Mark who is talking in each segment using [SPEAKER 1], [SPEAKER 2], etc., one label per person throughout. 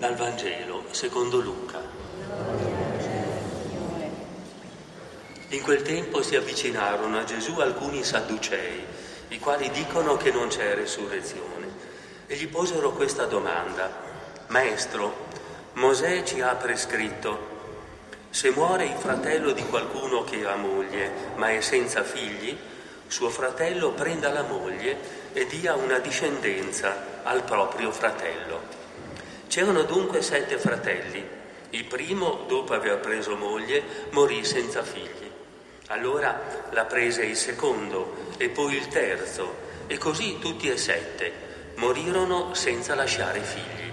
[SPEAKER 1] Dal Vangelo secondo Luca. In quel tempo si avvicinarono a Gesù alcuni sadducei, i quali dicono che non c'è resurrezione, e gli posero questa domanda. Maestro, Mosè ci ha prescritto, se muore il fratello di qualcuno che ha moglie, ma è senza figli, suo fratello prenda la moglie e dia una discendenza al proprio fratello. C'erano dunque sette fratelli. Il primo, dopo aver preso moglie, morì senza figli. Allora la prese il secondo e poi il terzo e così tutti e sette morirono senza lasciare figli.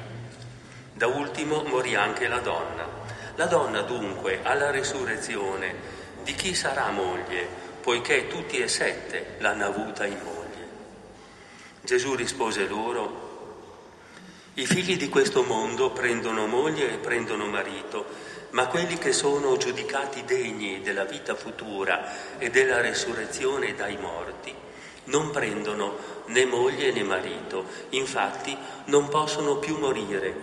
[SPEAKER 1] Da ultimo morì anche la donna. La donna dunque alla risurrezione di chi sarà moglie, poiché tutti e sette l'hanno avuta in moglie. Gesù rispose loro, i figli di questo mondo prendono moglie e prendono marito, ma quelli che sono giudicati degni della vita futura e della resurrezione dai morti non prendono né moglie né marito, infatti non possono più morire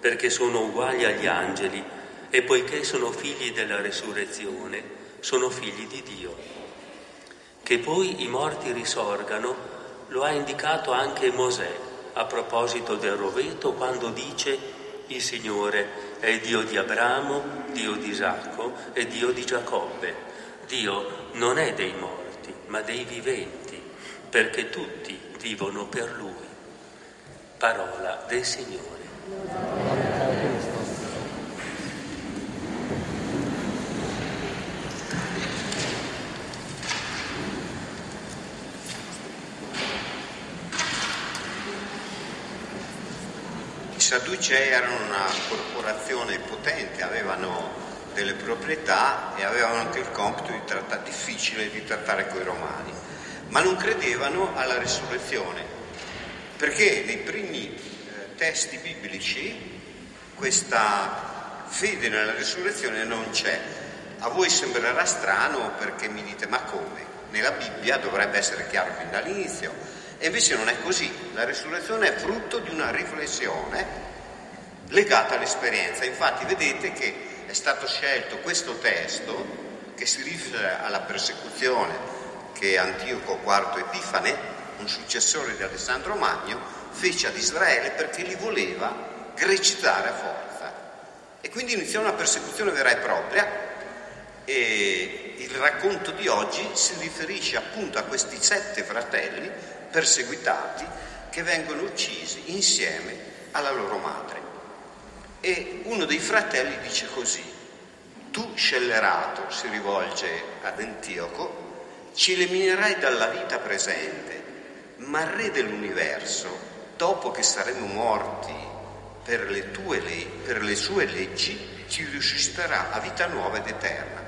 [SPEAKER 1] perché sono uguali agli angeli e poiché sono figli della resurrezione, sono figli di Dio. Che poi i morti risorgano lo ha indicato anche Mosè a proposito del roveto quando dice il Signore è Dio di Abramo, Dio di Isacco e Dio di Giacobbe. Dio non è dei morti, ma dei viventi, perché tutti vivono per Lui. Parola del Signore.
[SPEAKER 2] Sadducei erano una corporazione potente, avevano delle proprietà e avevano anche il compito di trattare, difficile di trattare con i romani, ma non credevano alla risurrezione, perché nei primi eh, testi biblici questa fede nella risurrezione non c'è. A voi sembrerà strano perché mi dite ma come? Nella Bibbia dovrebbe essere chiaro fin dall'inizio, e invece non è così, la risurrezione è frutto di una riflessione legata all'esperienza. Infatti vedete che è stato scelto questo testo che si riferisce alla persecuzione che Antioco IV Epifane, un successore di Alessandro Magno, fece ad Israele perché li voleva grecitare a forza. E quindi iniziò una persecuzione vera e propria e il racconto di oggi si riferisce appunto a questi sette fratelli perseguitati che vengono uccisi insieme alla loro madre. E uno dei fratelli dice così, tu scellerato, si rivolge ad Antioco, ci eliminerai dalla vita presente, ma Re dell'universo, dopo che saremo morti per le, tue per le sue leggi, ci risusciterà a vita nuova ed eterna.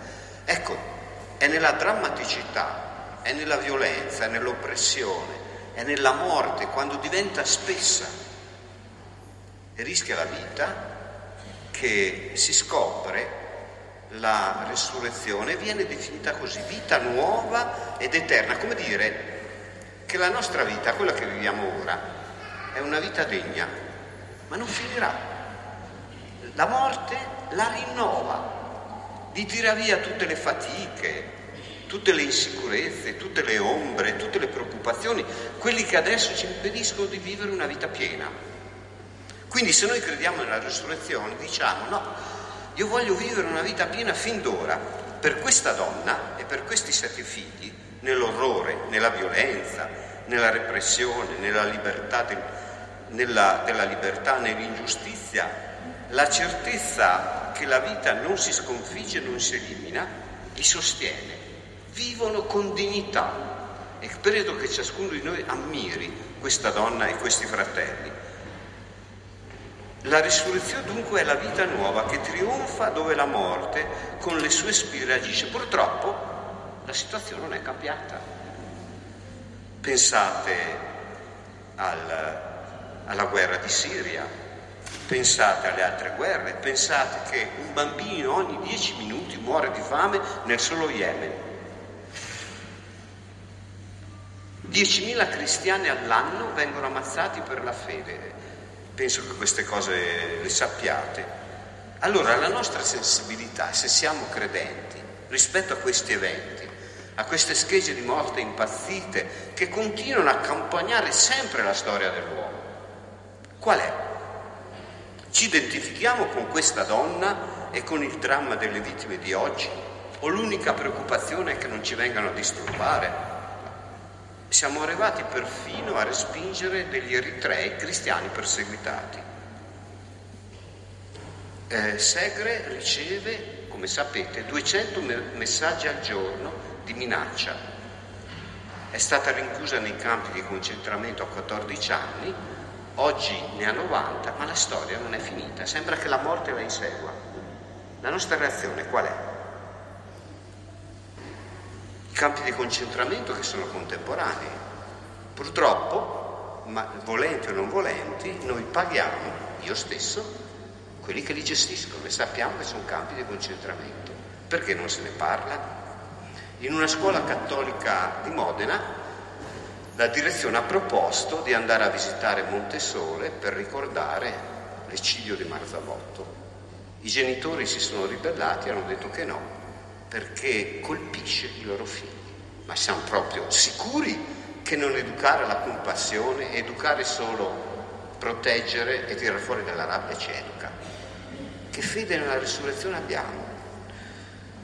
[SPEAKER 2] Ecco, è nella drammaticità, è nella violenza, è nell'oppressione, è nella morte, quando diventa spessa. E rischia la vita, che si scopre la risurrezione, viene definita così, vita nuova ed eterna, come dire che la nostra vita, quella che viviamo ora, è una vita degna, ma non finirà. La morte la rinnova, vi tira via tutte le fatiche, tutte le insicurezze, tutte le ombre, tutte le preoccupazioni, quelli che adesso ci impediscono di vivere una vita piena. Quindi se noi crediamo nella risurrezione diciamo no, io voglio vivere una vita piena fin d'ora per questa donna e per questi sette figli, nell'orrore, nella violenza, nella repressione, nella libertà, del, nella, della libertà, nell'ingiustizia, la certezza che la vita non si sconfigge, non si elimina, li sostiene vivono con dignità e credo che ciascuno di noi ammiri questa donna e questi fratelli. La risurrezione dunque è la vita nuova che trionfa dove la morte con le sue spire agisce. Purtroppo la situazione non è cambiata. Pensate al, alla guerra di Siria, pensate alle altre guerre, pensate che un bambino ogni dieci minuti muore di fame nel solo Yemen. 10.000 cristiani all'anno vengono ammazzati per la fede. penso che queste cose le sappiate. Allora la nostra sensibilità, se siamo credenti, rispetto a questi eventi, a queste schegge di morte impazzite che continuano a accompagnare sempre la storia dell'uomo, qual è? Ci identifichiamo con questa donna e con il dramma delle vittime di oggi? O l'unica preoccupazione è che non ci vengano a disturbare? Siamo arrivati perfino a respingere degli eritrei cristiani perseguitati. Eh, Segre riceve, come sapete, 200 messaggi al giorno di minaccia. È stata rinchiusa nei campi di concentramento a 14 anni, oggi ne ha 90, ma la storia non è finita. Sembra che la morte la insegua. La nostra reazione qual è? i campi di concentramento che sono contemporanei. Purtroppo, ma volenti o non volenti, noi paghiamo, io stesso, quelli che li gestiscono e sappiamo che sono campi di concentramento. Perché non se ne parla? In una scuola cattolica di Modena la direzione ha proposto di andare a visitare Montesole per ricordare l'eccidio di Marzabotto. I genitori si sono ribellati e hanno detto che no, perché colpisce i loro figli. Ma siamo proprio sicuri che non educare alla compassione, educare solo proteggere e tirare fuori dalla rabbia ci educa? Che fede nella risurrezione abbiamo?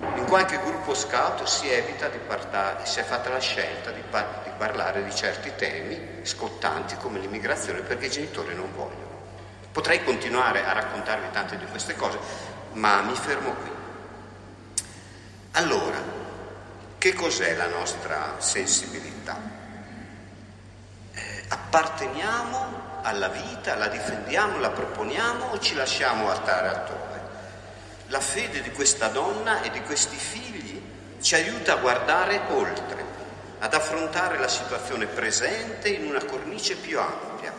[SPEAKER 2] In qualche gruppo scout si evita di parlare, si è fatta la scelta di, par- di parlare di certi temi scottanti come l'immigrazione perché i genitori non vogliono. Potrei continuare a raccontarvi tante di queste cose, ma mi fermo qui. Allora, che cos'è la nostra sensibilità? Eh, apparteniamo alla vita, la difendiamo, la proponiamo o ci lasciamo altare altrove? La fede di questa donna e di questi figli ci aiuta a guardare oltre, ad affrontare la situazione presente in una cornice più ampia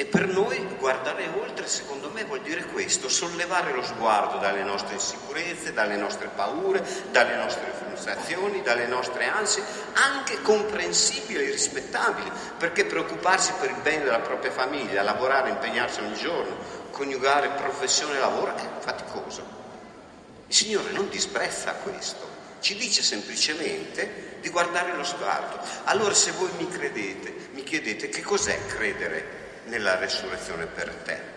[SPEAKER 2] e per noi guardare oltre, secondo me, vuol dire questo, sollevare lo sguardo dalle nostre insicurezze, dalle nostre paure, dalle nostre frustrazioni, dalle nostre ansie, anche comprensibili e rispettabili, perché preoccuparsi per il bene della propria famiglia, lavorare, impegnarsi ogni giorno, coniugare professione e lavoro è faticoso. Il Signore non disprezza questo, ci dice semplicemente di guardare lo sguardo. Allora se voi mi credete, mi chiedete che cos'è credere nella resurrezione per te?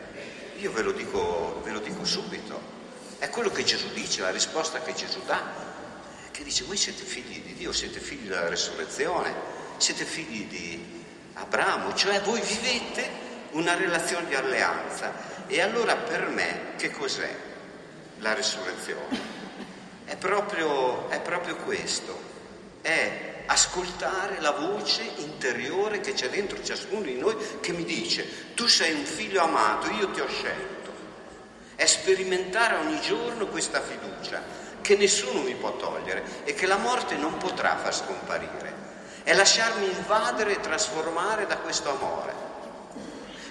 [SPEAKER 2] Io ve lo, dico, ve lo dico subito. È quello che Gesù dice, la risposta che Gesù dà, che dice voi siete figli di Dio, siete figli della resurrezione, siete figli di Abramo, cioè voi vivete una relazione di alleanza. E allora per me che cos'è la resurrezione? È proprio, è proprio questo, è ascoltare la voce interiore che c'è dentro ciascuno di noi che mi dice tu sei un figlio amato, io ti ho scelto. È sperimentare ogni giorno questa fiducia che nessuno mi può togliere e che la morte non potrà far scomparire. È lasciarmi invadere e trasformare da questo amore.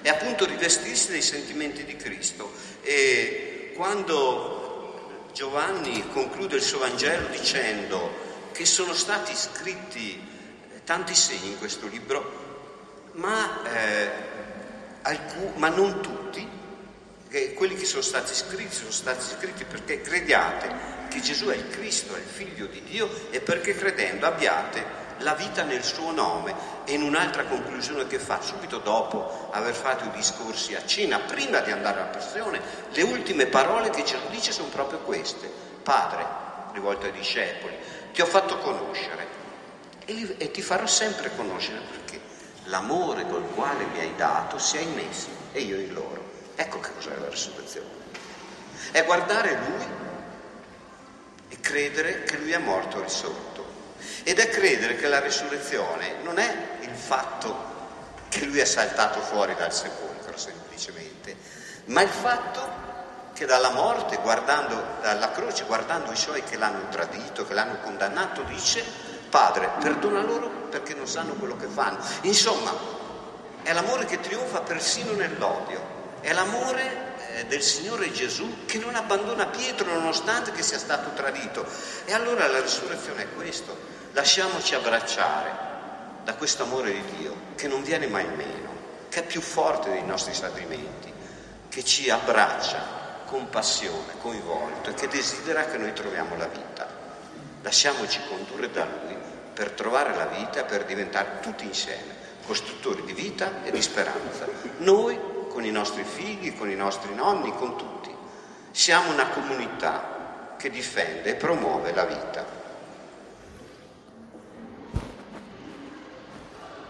[SPEAKER 2] È appunto rivestirsi dei sentimenti di Cristo. E quando Giovanni conclude il suo Vangelo dicendo che sono stati scritti tanti segni in questo libro, ma, eh, alcun, ma non tutti, che quelli che sono stati scritti sono stati scritti perché crediate che Gesù è il Cristo, è il Figlio di Dio e perché credendo abbiate la vita nel suo nome. E in un'altra conclusione che fa, subito dopo aver fatto i discorsi a cena, prima di andare alla passione, le ultime parole che Gesù dice sono proprio queste. Padre, rivolte ai discepoli, ti ho fatto conoscere e, e ti farò sempre conoscere perché l'amore col quale mi hai dato sia in essi e io in loro. Ecco che cos'è la resurrezione. È guardare Lui e credere che Lui è morto e risorto. Ed è credere che la risurrezione non è il fatto che Lui è saltato fuori dal sepolcro semplicemente, ma il fatto che dalla morte, guardando dalla croce, guardando i suoi che l'hanno tradito, che l'hanno condannato, dice, Padre, perdona loro perché non sanno quello che fanno. Insomma, è l'amore che trionfa persino nell'odio, è l'amore eh, del Signore Gesù che non abbandona Pietro nonostante che sia stato tradito. E allora la risurrezione è questo, lasciamoci abbracciare da questo amore di Dio che non viene mai meno che è più forte dei nostri sadimenti, che ci abbraccia con passione, coinvolto e che desidera che noi troviamo la vita. Lasciamoci condurre da Lui per trovare la vita, per diventare tutti insieme costruttori di vita e di speranza. Noi con i nostri figli, con i nostri nonni, con tutti. Siamo una comunità che difende e promuove la vita.